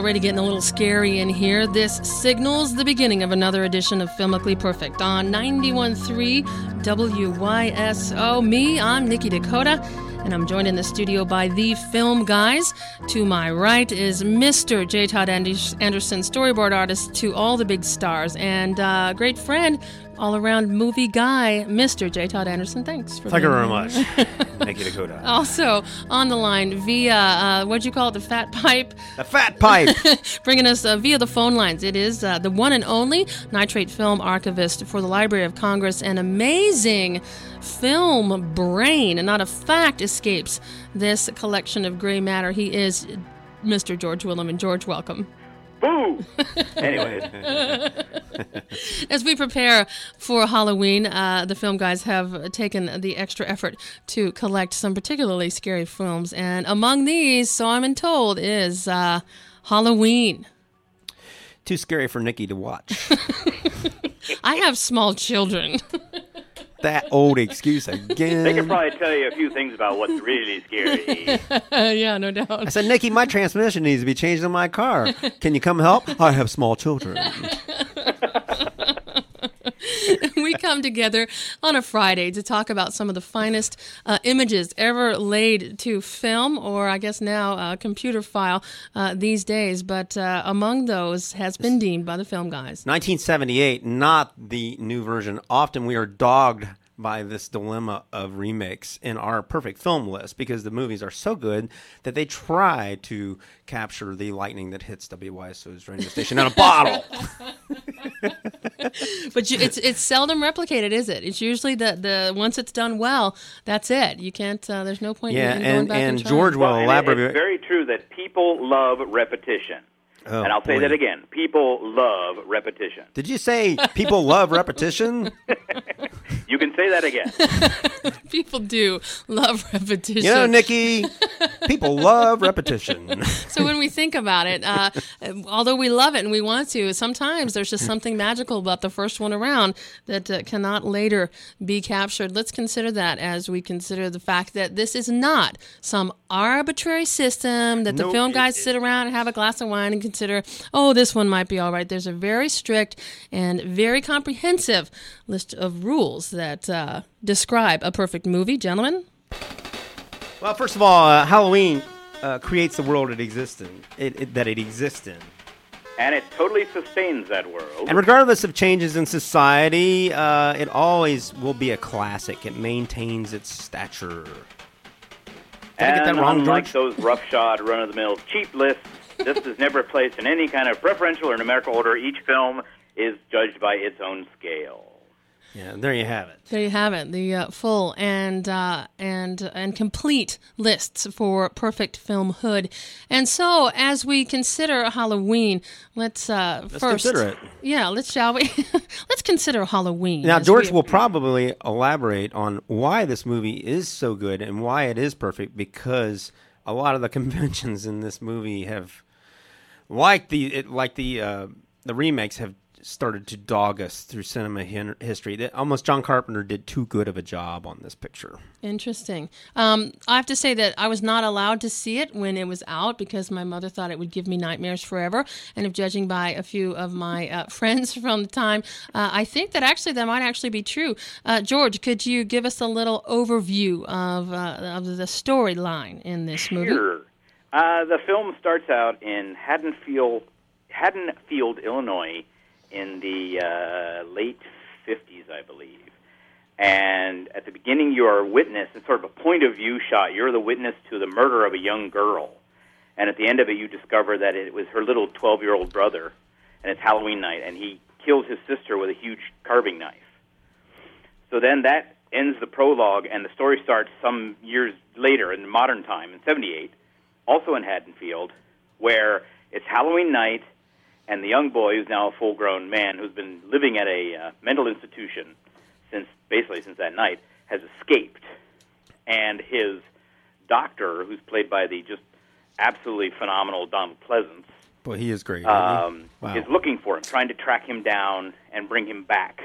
Already getting a little scary in here. This signals the beginning of another edition of Filmically Perfect on 91.3 WYSO. Me, I'm Nikki Dakota, and I'm joined in the studio by the film guys. To my right is Mr. J. Todd Anderson, storyboard artist to all the big stars, and uh, great friend, all around movie guy, Mr. J. Todd Anderson. Thanks for Thank you very much. Thank you, Dakota. Also on the line via uh, what'd you call it, the fat pipe, The fat pipe. bringing us uh, via the phone lines. It is uh, the one and only nitrate film archivist for the Library of Congress, and amazing film brain, and not a fact escapes this collection of gray matter. He is Mr. George Willeman, and George, welcome. Boo! Anyways, As we prepare for Halloween, uh, the film guys have taken the extra effort to collect some particularly scary films, and among these, so I'm told, is uh, Halloween. Too scary for Nikki to watch. I have small children. that old excuse again. they can probably tell you a few things about what's really scary. yeah, no doubt. I said, Nikki, my transmission needs to be changed in my car. Can you come help? I have small children. we come together on a Friday to talk about some of the finest uh, images ever laid to film, or I guess now uh, computer file uh, these days. But uh, among those has been deemed by the film guys. 1978, not the new version. Often we are dogged by this dilemma of remakes in our perfect film list because the movies are so good that they try to capture the lightning that hits WYSO's radio station in a bottle. But you, it's it's seldom replicated, is it? It's usually the the once it's done well, that's it. You can't. Uh, there's no point Yeah, in, in going and, back and, and. George will Well, and elaborate. it's very true that people love repetition. Oh, and I'll say that again. People love repetition. Did you say people love repetition? You can say that again. People do love repetition. You know, Nikki, people love repetition. so when we think about it, uh, although we love it and we want to, sometimes there's just something magical about the first one around that uh, cannot later be captured. Let's consider that as we consider the fact that this is not some arbitrary system that the Nope. film guys sit around and have a glass of wine and consider, oh, this one might be all right. There's a very strict and very comprehensive list of rules that uh, describe a perfect movie. Gentlemen, Well, first of all, uh, Halloween uh, creates the world it exists in, it, it, that it exists in. and it totally sustains that world. And regardless of changes in society, uh, it always will be a classic. It maintains its stature. Did I get that wrong, unlike George? those roughshod, run-of-the-mill cheap lists, this is never placed in any kind of preferential or numerical order. Each film is judged by its own scale. Yeah, there you have it. There you have it, the uh, full and uh, and and complete lists for perfect film hood. And so, as we consider Halloween, let's uh, Let's first consider it. Yeah, let's shall we? let's consider Halloween. Now, George we- will probably elaborate on why this movie is so good and why it is perfect because a lot of the conventions in this movie have, like the it, like the uh, the remakes, have started to dog us through cinema hin- history. That almost John Carpenter did too good of a job on this picture. Interesting. Um, I have to say that I was not allowed to see it when it was out because my mother thought it would give me nightmares forever. And if judging by a few of my uh, friends from the time, uh, I think that actually that might actually be true. Uh, George, could you give us a little overview of uh, of the storyline in this movie? Sure. Uh, the film starts out in Haddonfield, Haddonfield, Illinois, in the uh, late 50s, I believe. And at the beginning, you are a witness. It's sort of a point of view shot. You're the witness to the murder of a young girl. And at the end of it, you discover that it was her little 12 year old brother, and it's Halloween night, and he kills his sister with a huge carving knife. So then that ends the prologue, and the story starts some years later in modern time, in 78, also in Haddonfield, where it's Halloween night, and the young boy, who's now a full-grown man, who's been living at a uh, mental institution since basically since that night, has escaped, and his doctor, who's played by the just absolutely phenomenal Donald Pleasence, Boy, he is great. isn't he? um, Wow. is looking for him, trying to track him down and bring him back,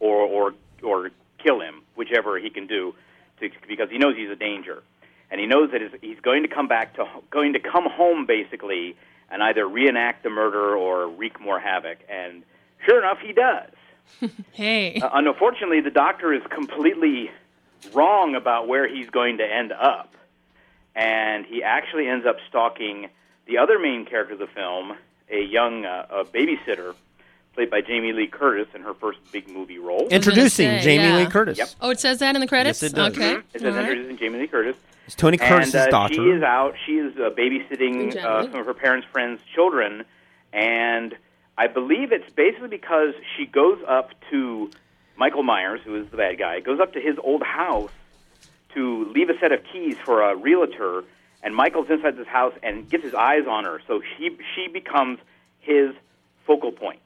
or or or kill him, whichever he can do, to, because he knows he's a danger, and he knows that he's going to come back to going to come home basically and either reenact the murder or wreak more havoc. And sure enough, he does. Hey. Uh, unfortunately, the doctor is completely wrong about where he's going to end up, and he actually ends up stalking the other main character of the film, a young uh, a babysitter, played by Jamie Lee Curtis in her first big movie role. Introducing say, Jamie yeah. Lee Curtis. Yep. oh, it says that in the credits? Yes, it does. Okay. It says All right. introducing Jamie Lee Curtis. It's Tony Curtis's and uh, daughter. she is out. She is uh, babysitting uh, some of her parents' friends' children, and I believe it's basically because she goes up to Michael Myers, who is the bad guy, goes up to his old house to leave a set of keys for a realtor, and Michael's inside this house and gets his eyes on her, so she she becomes his focal point,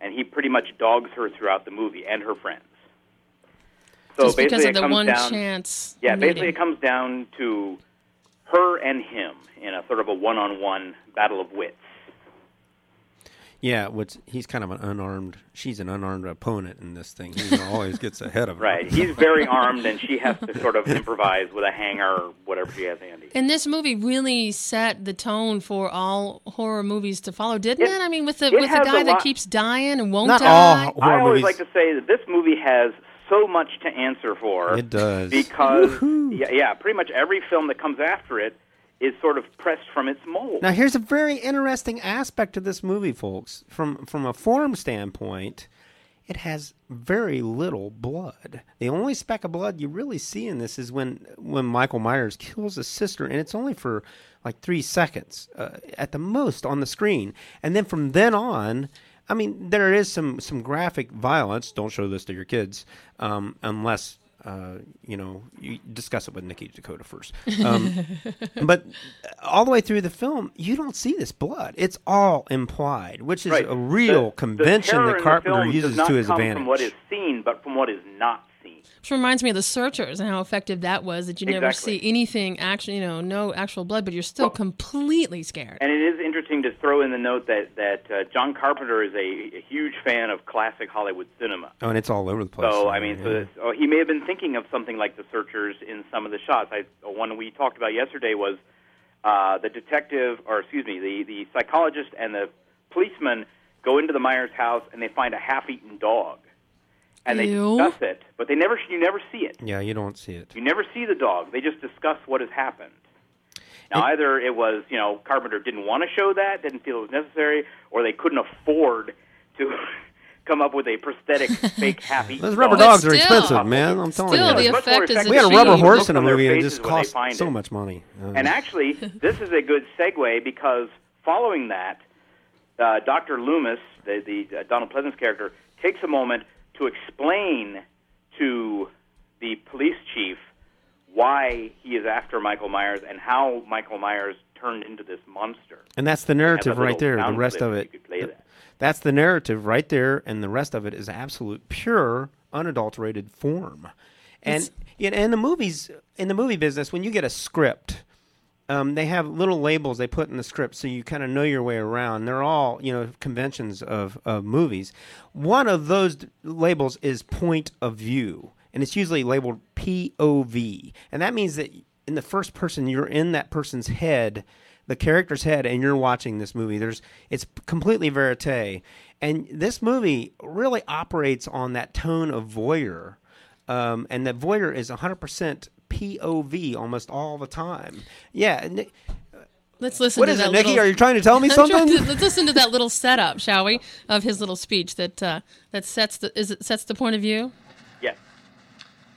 and he pretty much dogs her throughout the movie and her friends. So Just because basically, of it the comes one down, chance. yeah, meeting. basically it comes down to her and him in a sort of a one-on-one battle of wits. Yeah, what's he's kind of an unarmed. She's an unarmed opponent in this thing. He always gets ahead of her. Right. He's very armed, and she has to sort of improvise with a hanger or whatever she has handy. And this movie really set the tone for all horror movies to follow, didn't it? It- I mean, with the it with the guy that keeps dying and won't Not die. all horror I always movies. like to say that this movie has so much to answer for. It does. because yeah, yeah, pretty much every film that comes after it is sort of pressed from its mold. Now, here's a very interesting aspect of this movie, folks. From from a form standpoint, it has very little blood. The only speck of blood you really see in this is when when Michael Myers kills his sister, and it's only for like three seconds uh, at the most on the screen, and then from then on. I mean, there is some, some graphic violence. Don't show this to your kids, um, unless uh, you know you discuss it with Nikki Dakota first. Um, but all the way through the film, you don't see this blood. It's all implied, which is right. a real The- convention the that Carpenter uses to his advantage. From what is seen, but from what is not seen. Which reminds me of the Searchers and how effective that was. That you never see anything actually, you know, no actual blood, but you're still Well- completely scared. And it is interesting to throw in the note that that uh, John Carpenter is a, a huge fan of classic Hollywood cinema. oh, and it's all over the place. So I mean, so this, oh, he may have been thinking of something like The Searchers in some of the shots. I, one we talked about yesterday was uh, the detective, or excuse me, the the psychologist and the policeman go into the Myers house and they find a half-eaten dog, and they Ew. discuss it, but they never you never see it. yeah, you don't see it. You never see the dog. They just discuss what has happened. Now, either it was, you know, Carpenter didn't want to show that, didn't feel it was necessary, or they couldn't afford to come up with a prosthetic fake happy. Those rubber But dogs are still- expensive, man. I'm telling Still, you. the It's effect is effective we had a rubber horse in a on movie and it just when they cost so it. much money. Uh, And actually, this is a good segue because following that, uh, Dr. Loomis, the, the uh, Donald Pleasence character, takes a moment to explain to the police chief why he is after Michael Myers and how Michael Myers turned into this monster. and that's the narrative right there. The rest of it. you could play that. That's the narrative right there, and the rest of it is absolute pure, unadulterated form. And It's- in, in the movies, in the movie business, when you get a script, um, they have little labels they put in the script so you kind of know your way around. They're all you know conventions of, of movies. One of those labels is point of view, and it's usually labeled POV, and that means that in the first person you're in that person's head, the character's head, and you're watching this movie. There's it's completely verite, and this movie really operates on that tone of voyeur um, and that voyeur is 100% POV almost all the time. Yeah. Ni- Let's listen What to is that it, Nikki? little- Are you trying to tell me something? to- let's listen to that little setup, shall we, of his little speech that uh, that sets the is it sets the point of view. Yes.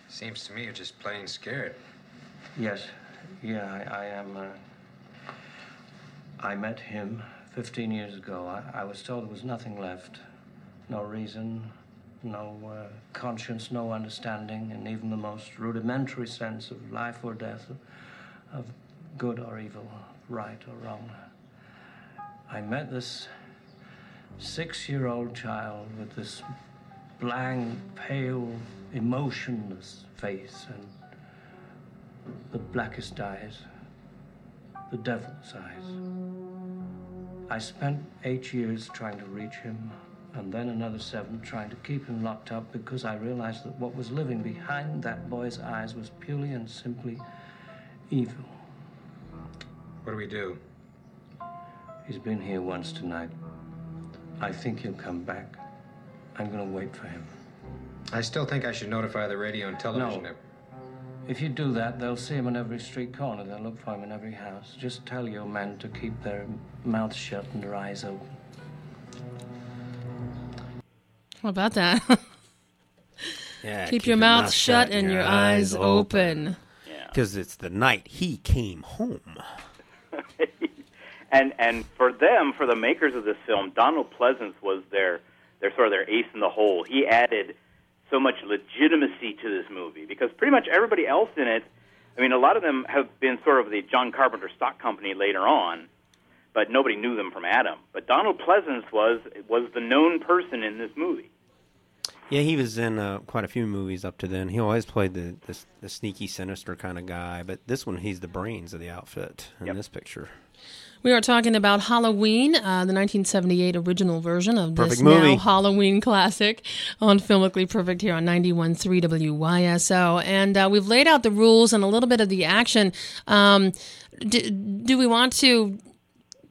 Seems to me you're just plain scared. Yes, yeah, I, I am. Uh, I met him 15 years ago. I, I was told there was nothing left. No reason, no uh, conscience, no understanding, and even the most rudimentary sense of life or death, of good or evil, right or wrong. I met this six year old child with this blank, pale, emotionless face and the blackest eyes, the devil's eyes. I spent eight years trying to reach him, and then another seven trying to keep him locked up because I realized that what was living behind that boy's eyes was purely and simply evil. What do we do? He's been here once tonight. I think he'll come back. I'm gonna wait for him. I still think I should notify the radio and television. No. If you do that, they'll see him in every street corner. They'll look for him in every house. Just tell your men to keep their mouths shut and their eyes open. How about that? Yeah, Keep your mouth shut and your eyes open. Yeah. Because it's the night he came home. and and for them, for the makers of this film, Donald Pleasence was their their sort of their ace in the hole. He added so much legitimacy to this movie because pretty much everybody else in it, I mean, a lot of them have been sort of the John Carpenter stock company later on, but nobody knew them from Adam. But Donald Pleasence was was the known person in this movie. Yeah, he was in uh, quite a few movies up to then. He always played the, the the sneaky, sinister kind of guy, but this one he's the brains of the outfit in Yep. this picture. We are talking about Halloween, uh, the 1978 original version of this Perfect movie. now Halloween classic on Filmically Perfect here on 91.3 WYSO. And uh, we've laid out the rules and a little bit of the action. Um, do, do we want to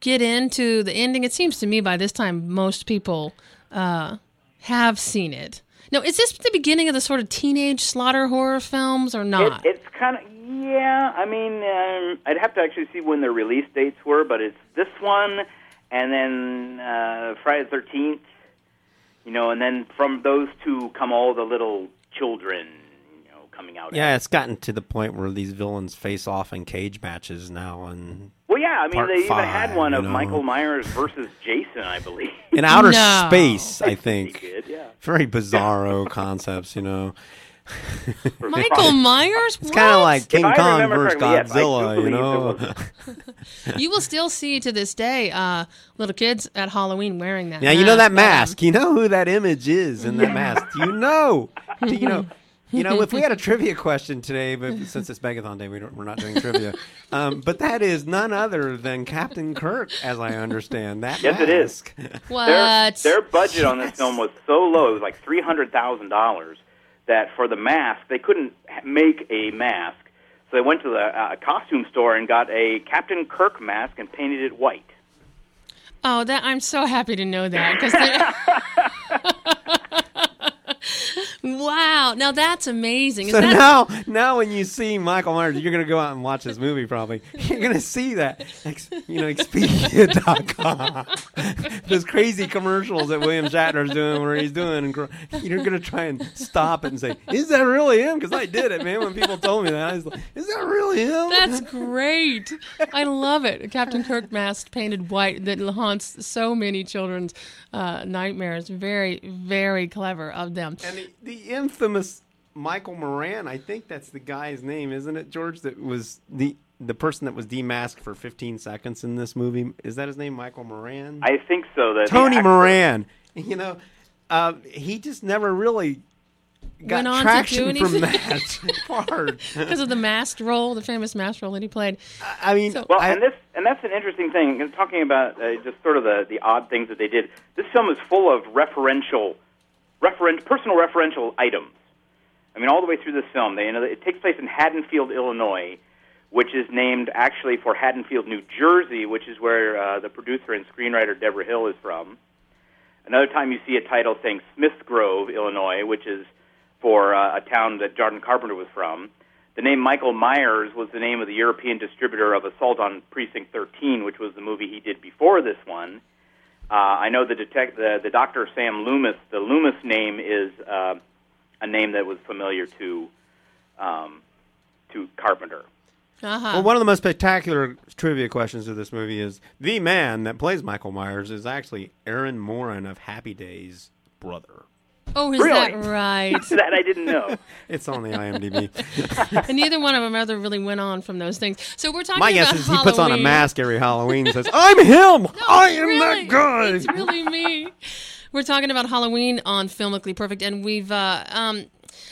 get into the ending? It seems to me by this time most people uh, have seen it. Now, is this the beginning of the sort of teenage slaughter horror films or not? It, it's kind of yeah. I mean, um, I'd have to actually see when their release dates were, but it's this one, and then uh, Friday the Thirteenth. You know, and then from those two come all the little children. You know, coming out. Yeah, it's gotten to the point where these villains face off in cage matches now, and Well, yeah. I mean, Part they even five, had one you of know. Michael Myers versus Jason, I believe. in outer No. space, I think. did, yeah. Very bizarro concepts, you know. Michael Myers? It's kind of like King I Kong remember versus correctly, yes, I do Godzilla, you believe know. there You will still see to this day uh, little kids at Halloween wearing that. Yeah, you know that but, um, mask. You know who that image is in that mask. You know. Do you know. You know, if we had a trivia question today, but since it's Megathon Day, we don't, we're not doing trivia. Um, but that is none other than Captain Kirk, as I understand. That Yes, it is. What? Their, their budget on this film was so low; it was like three hundred thousand dollars. That for the mask, they couldn't make a mask, so they went to the uh, costume store and got a Captain Kirk mask and painted it white. oh, that I'm so happy to know that because. wow! Now that's amazing. Is So that now, now when you see Michael Myers, you're going to go out and watch this movie probably. You're going to see that, you know, Expedia.com. Those crazy commercials that William Shatner's doing where he's doing, and you're going to try and stop it and say, is that really him? Because I did it, man. When people told me that, I was like, is that really him? That's great. I love it. Captain Kirk mask painted white that haunts so many children's uh, nightmares. Very, very clever of them. And the, the infamous Michael Moran, I think that's the guy's name, isn't it, George? That was the the person that was demasked for 15 seconds in this movie. Is that his name, Michael Moran? I think so. That Tony actor- Moran. You know, uh, he just never really got Went on to do traction from anything. that part. Because of the masked role, the famous masked role that he played. I mean, So- Well, I- and this and that's an interesting thing. And talking about uh, just sort of the the odd things that they did. This film is full of referential, referen- personal referential items. I mean, all the way through this film, they you know it takes place in Haddonfield, Illinois, which is named actually for Haddonfield, New Jersey, which is where uh, the producer and screenwriter Debra Hill is from. Another time you see a title saying Smith Grove, Illinois, which is for uh, a town that John Carpenter was from. The name Michael Myers was the name of the European distributor of Assault on Precinct 13, which was the movie he did before this one. Uh, I know the, detect- the the doctor Sam Loomis. The Loomis name is uh, a name that was familiar to um, to Carpenter. Uh-huh. well, one of the most spectacular trivia questions of this movie is the man that plays Michael Myers is actually Erin Moran of Happy Days' brother. Oh, is Really? that right? that I didn't know. It's on the IMDb. and neither one of them ever really went on from those things. So we're talking about. My about guess is he puts on a mask every Halloween and says, "I'm him. I am really, that guy." It's really me. We're talking about Halloween on Filmically Perfect, and we've uh, um,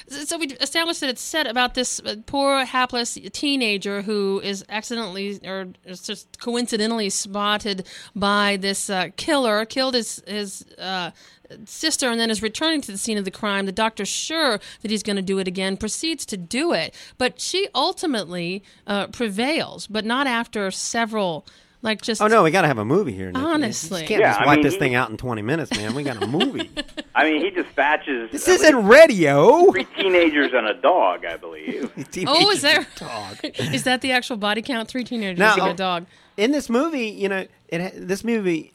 so we established that it's set about this uh, poor hapless teenager who is accidentally or is just coincidentally spotted by this uh, killer, killed his his. Uh, Sister, and then is returning to the scene of the crime. The doctor's sure that he's going to do it again, proceeds to do it, but she ultimately uh, prevails, but not after several, like just Oh no, we got to have a movie here. Nikki. Honestly. you can't Yeah, just I wipe mean, this he- thing out in 20 minutes, man. We got a movie. I mean, he dispatches this isn't radio. three teenagers and a dog, I believe. Oh, is there? a Dog. is that the actual body count? Three teenagers Now, and a dog. in this movie, you know, it this movie,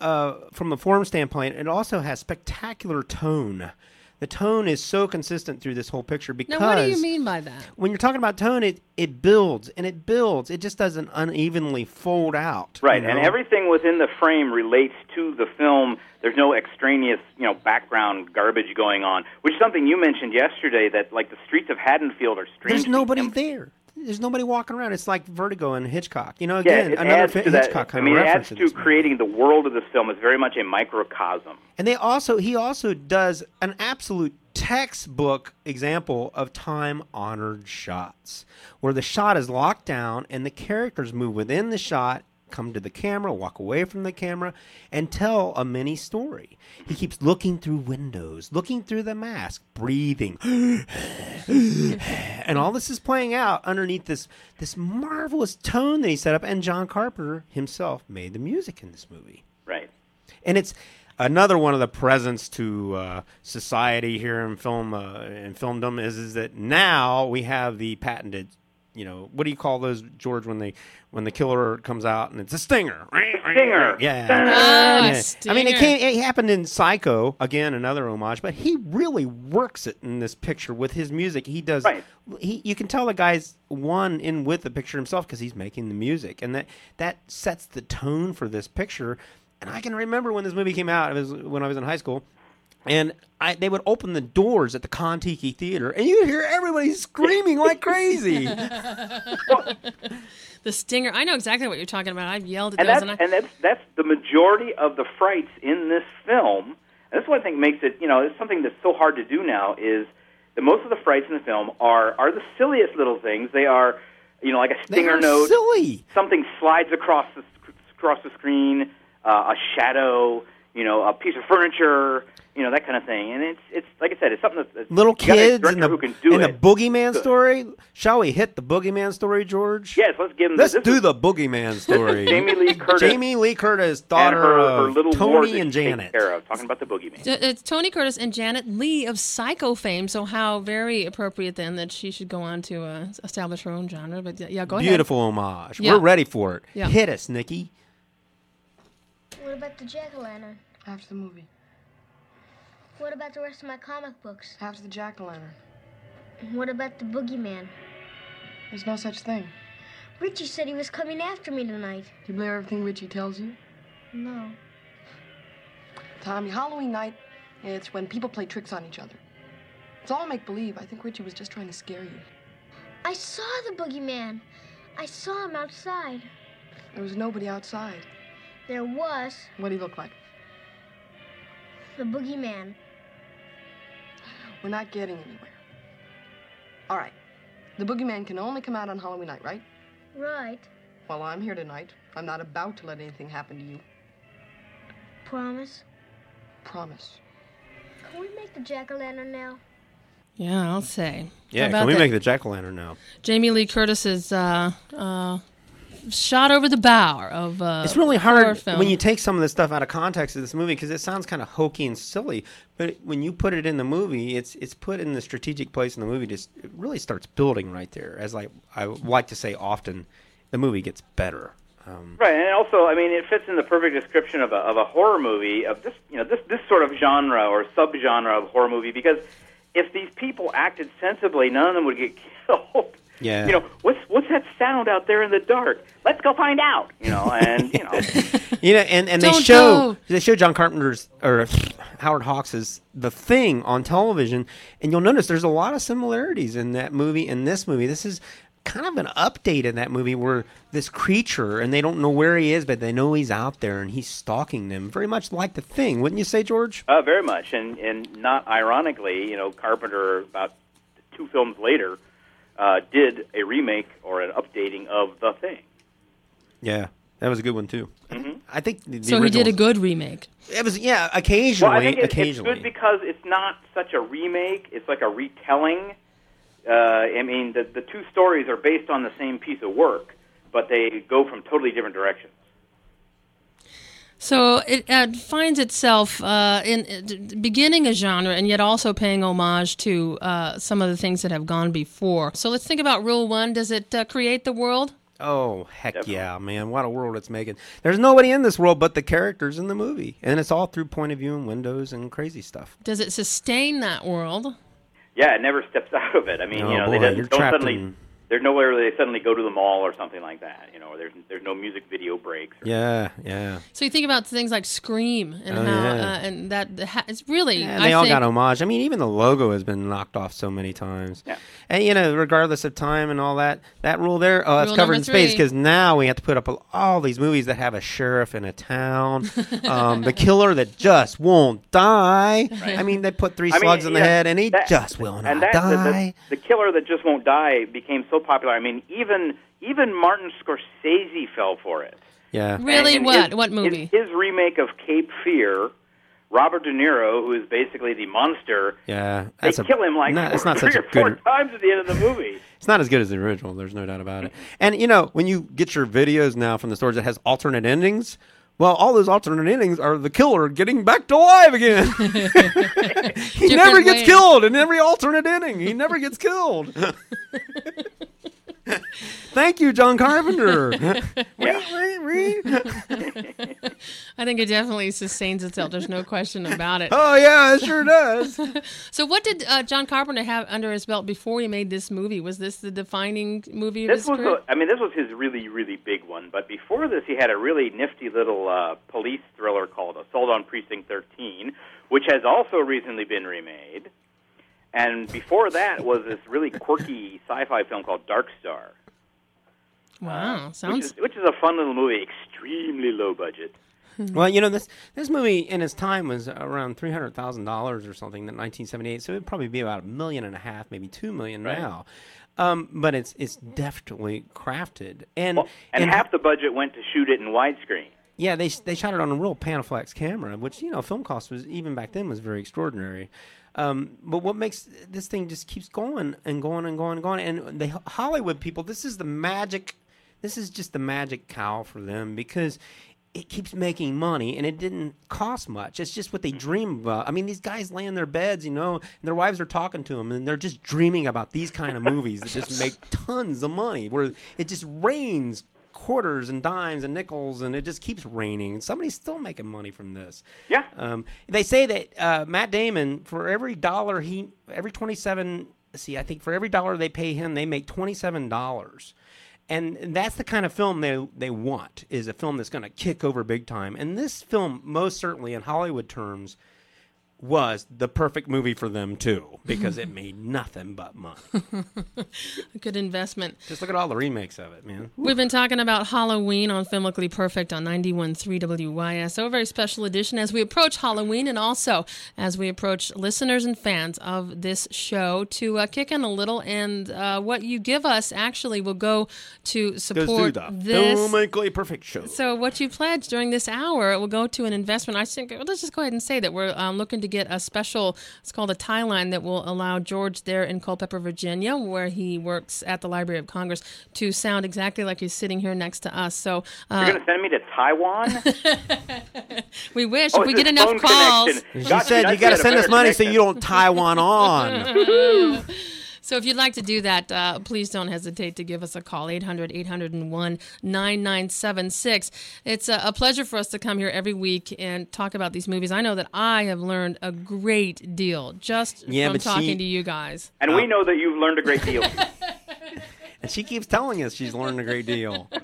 uh, from the form standpoint, it also has spectacular tone. The tone is so consistent through this whole picture because Now, what do you mean by that? when you're talking about tone, it it builds and it builds. It just doesn't unevenly fold out. Right, you and everything within the frame relates to the film. There's no extraneous, you know, background garbage going on, which is something you mentioned yesterday. That like the streets of Haddonfield are strange. There's nobody there. There's nobody walking around. It's like Vertigo and Hitchcock. You know, again, it another fi- that. Hitchcock I mean, of it adds to this movie. creating the world of this film. It's very much a microcosm. And they also he also does an absolute textbook example of time honored shots where the shot is locked down and the characters move within the shot come to the camera walk away from the camera and tell a mini story. He keeps looking through windows looking through the mask breathing. And all this is playing out underneath this this marvelous tone that he set up and john carpenter himself made the music in this movie. Right. and it's another one of the presents to uh, society here in film uh, in filmdom is is that now we have the patented you know what do you call those George when they when the killer comes out and it's a stinger Stinger. yeah, Ah, Yeah. I mean it stinger. came it happened in Psycho again another homage but he really works it in this picture with his music he does Right. he you can tell the guy's one in with the picture himself because he's making the music and that that sets the tone for this picture and I can remember when this movie came out. It was when I was in high school, and I, they would open the doors at the Contiki Theater, and you would hear everybody screaming like crazy. The stinger. I know exactly what you're talking about. I've yelled at and those, that's and I, and that's that's the majority of the frights in this film. And that's what I think makes it. You know, it's something that's so hard to do now. Is that most of the frights in the film are are the silliest little things. They are, you know, like a stinger note. silly. Something slides across the across the screen. Uh, a shadow. You know, a piece of furniture. You know, that kind of thing. And it's it's like I said, it's something that Little you gotta have a kids and director the who can do and the boogeyman Good. story. Shall we hit the boogeyman story, George? Yes, let's give them. Let's this do is- the boogeyman story. Jamie Lee Curtis. Jamie Lee Curtis, and daughter her, of her little Tony and Janet. Care of. Talking about the boogeyman. Uh, it's Tony Curtis and Janet Leigh of Psycho fame. So how very appropriate then that she should go on to uh, establish her own genre. But yeah, yeah, go ahead. Beautiful homage. Yeah. We're ready for it. Yeah. Hit us, Nikki. What about the jack o' lantern? After the movie. What about the rest of my comic books? After the jack o' lantern. What about the boogeyman? There's no such thing. Richie said he was coming after me tonight. Do you believe everything Richie tells you? No. Tommy, Halloween night, it's when people play tricks on each other. It's all make believe. I think Richie was just trying to scare you. I saw the boogeyman. I saw him outside. There was nobody outside. There was What did he look like? the boogeyman. We're not getting anywhere. All right. The boogeyman can only come out on Halloween night, right? Right. Well, I'm here tonight. I'm not about to let anything happen to you. Promise. Promise. Can we make the jack o' lantern now? Yeah, I'll say. Yeah, can we that? make the jack o' lantern now? Jamie Lee Curtis's uh, uh, shot over the bow of uh, It's really hard film. when you take some of this stuff out of context of this movie because it sounds kind of hokey and silly. But when you put it in the movie, it's it's put in the strategic place in the movie. Just it really starts building right there. As like I like to say often, the movie gets better. Um, Right, and also, I mean, it fits in the perfect description of a of a horror movie of this, you know, this this sort of genre or subgenre of horror movie because if these people acted sensibly, none of them would get killed. Yeah. You know, what's what's that sound out there in the dark? Let's go find out. You know, and you know, You know, and, and they Don't show go. they show John Carpenter's or Howard Hawks's The Thing on television, and you'll notice there's a lot of similarities in that movie and this movie. This is kind of an update in that movie where this creature and they don't know where he is, but they know he's out there and he's stalking them, very much like The Thing, wouldn't you say, George? uh, very much, and and not ironically, you know, Carpenter about two films later uh, did a remake or an updating of The Thing. Yeah, that was a good one too. Mm-hmm. I think the, the So he did a good remake. It was yeah, occasionally, Well, I think it, it's good because it's not such a remake; it's like a retelling. Uh, I mean, the the two stories are based on the same piece of work, but they go from totally different directions. So it uh, finds itself uh, in uh, beginning a genre and yet also paying homage to uh, some of the things that have gone before. So let's think about Rule One. Does it uh, create the world? Oh heck Definitely. yeah, man! What a world it's making. There's nobody in this world but the characters in the movie, and it's all through point of view and windows and crazy stuff. Does it sustain that world? Yeah, it never steps out of it. I mean, Oh, you know, boy, they you're don't, don't trapped suddenly. in- There's nowhere where they suddenly go to the mall or something like that. You know, or there's there's no music video breaks. Or, Yeah, yeah. So you think about things like Scream and Oh, how yeah. uh, and that the ha- it's really And I they all think, got homage. I mean, even the logo has been knocked off so many times. Yeah. And you know, regardless of time and all that, that rule there, oh, that's Rule covered in space because now we have to put up all these movies that have a sheriff in a town, um, the killer that just won't die. I mean, they put three I mean, slugs in the head and he that- just will not and that, the- die. The, the, killer that just won't die became so popular. I mean, even even Martin Scorsese fell for it. yeah. Really, And in what his- what in movie? His remake of Cape Fear, Robert De Niro, who is basically the monster, Yeah, they a, kill him like no, it's not three such a or four good. times at the end of the movie. It's not as good as the original. There's no doubt about it. And you know, when you get your videos now from the stores that has alternate endings, well, all those alternate endings are the killer getting back to life again. he never gets ways. killed in every alternate ending. He never gets killed. Thank you, John Carpenter. I think it definitely sustains itself. There's no question about it. Oh yeah, it sure does. So, what did uh, John Carpenter have under his belt before he made this movie? Was this the defining movie of This his was, career? a, I mean, this was his really, really big one. But before this, he had a really nifty little uh, police thriller called Assault on Precinct 13, which has also recently been remade. And before that was this really quirky sci-fi film called Dark Star, wow, which sounds is, which is a fun little movie, extremely low budget. Well, you know this this movie in its time was around three hundred thousand dollars or something in 1978. So it'd probably be about a million and a half, maybe two million Right. now. Um, but it's it's definitely crafted, and Well, and half the budget went to shoot it in widescreen. yeah, they they shot it on a real Panaflex camera, which you know film cost was even back then was very extraordinary. Um, but what makes this thing just keeps going and going and going and going, and the Hollywood people, this is the magic. This is just the magic cow for them because it keeps making money and it didn't cost much. It's just what they dream about. I mean, these guys lay in their beds, you know, and their wives are talking to them, and they're just dreaming about these kind of movies that just make tons of money, where it just rains quarters and dimes and nickels, and it just keeps raining. And somebody's still making money from this. Yeah. Um, they say that uh, Matt Damon, for every dollar he, every twenty-seven. See, I think for every dollar they pay him, they make twenty-seven dollars. And that's the kind of film they they want is a film that's going to kick over big time. And this film, most certainly in Hollywood terms, was the perfect movie for them too because it made nothing but money. a good investment. Just look at all the remakes of it, man. We've been talking about Halloween on Filmically Perfect on 91.3 WYSO. A very special edition as we approach Halloween and also as we approach listeners and fans of this show to uh, kick in a little. And uh, what you give us actually will go to support the this. Filmically Perfect show. So what you pledge during this hour will go to an investment. I think let's just go ahead and say that we're um, looking to get a special. It's called a tie line that will allow George there in Culpeper, Virginia, where he works at the Library of Congress, to sound exactly like he's sitting here next to us. So You're uh, going to send me to Taiwan? we wish Oh, if we get enough calls. connection. She Gotcha, said you got to send us better money so you don't Taiwan on. So if you'd like to do that, uh, please don't hesitate to give us a call, 800 801 9976. It's a, a pleasure for us to come here every week and talk about these movies. I know that I have learned a great deal just Yeah, from but talking she- to you guys. And we know that you've learned a great deal. and she keeps telling us she's learned a great deal.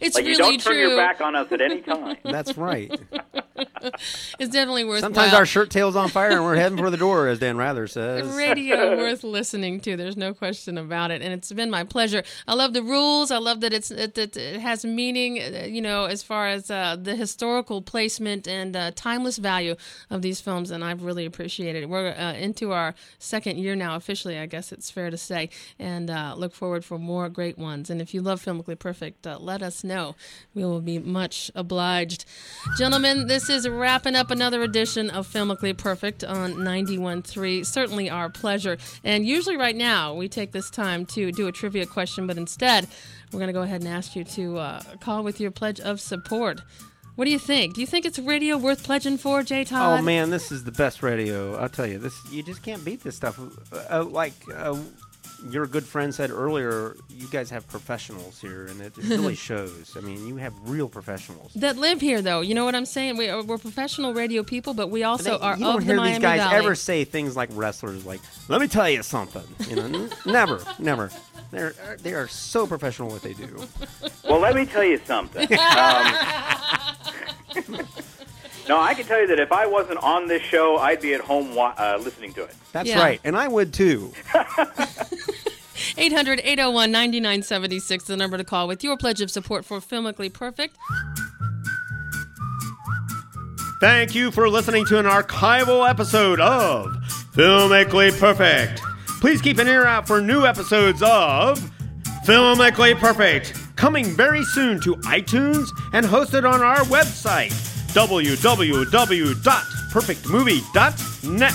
It's Like you really don't turn your back on us at any time. That's right. It's definitely worthwhile. Sometimes our shirt tail's on fire and we're heading for the door, as Dan Rather says. radio worth listening to. There's no question about it, and it's been my pleasure. I love the rules. I love that it's it, it, it has meaning. uh, You know, as far as uh, the historical placement and uh, timeless value of these films, and I've really appreciated it. We're uh, into our second year now, officially. I guess it's fair to say, and uh, look forward for more great ones. And if you love Filmically Perfect, uh, let us know. We will be much obliged, gentlemen. This is wrapping up another edition of Filmically Perfect on 91.3. Certainly our pleasure. And usually, right now, we take this time to do a trivia question, but instead, we're going to go ahead and ask you to uh, call with your pledge of support. What do you think? Do you think it's radio worth pledging for, J. Todd? Oh man, this is the best radio. I'll tell you, this you just can't beat this stuff. Uh, like uh, your good friend said earlier, you guys have professionals here, and it really shows. I mean, you have real professionals. That live here, though. You know what I'm saying? We are, we're professional radio people, but we also They- are you of don't the hear Miami these guys Valley. ever say things like wrestlers, like "Let me tell you something." You know, n- never, never. They're they are so professional what they do. Well, let me tell you something. Um, no, I can tell you that if I wasn't on this show, I'd be at home wa- uh, listening to it. That's Yeah. right, and I would too. 800 801 9976, the number to call with your pledge of support for Filmically Perfect. Thank you for listening to an archival episode of Filmically Perfect. Please keep an ear out for new episodes of Filmically Perfect, coming very soon to iTunes and hosted on our website, www.perfectmovie.net.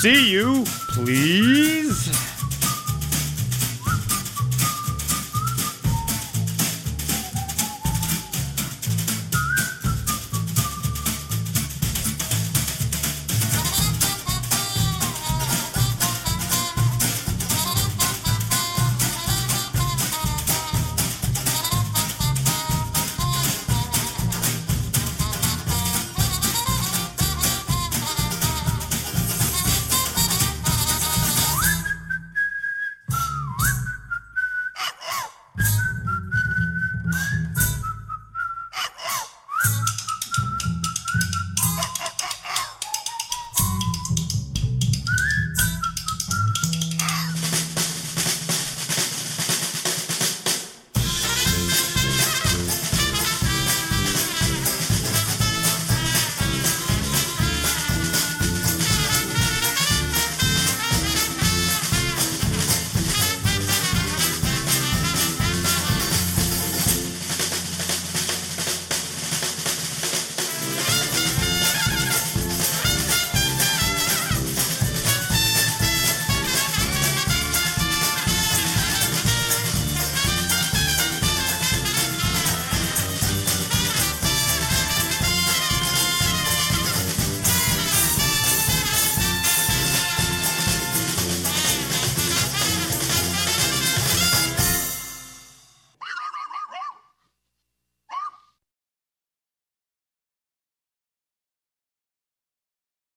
See you, please.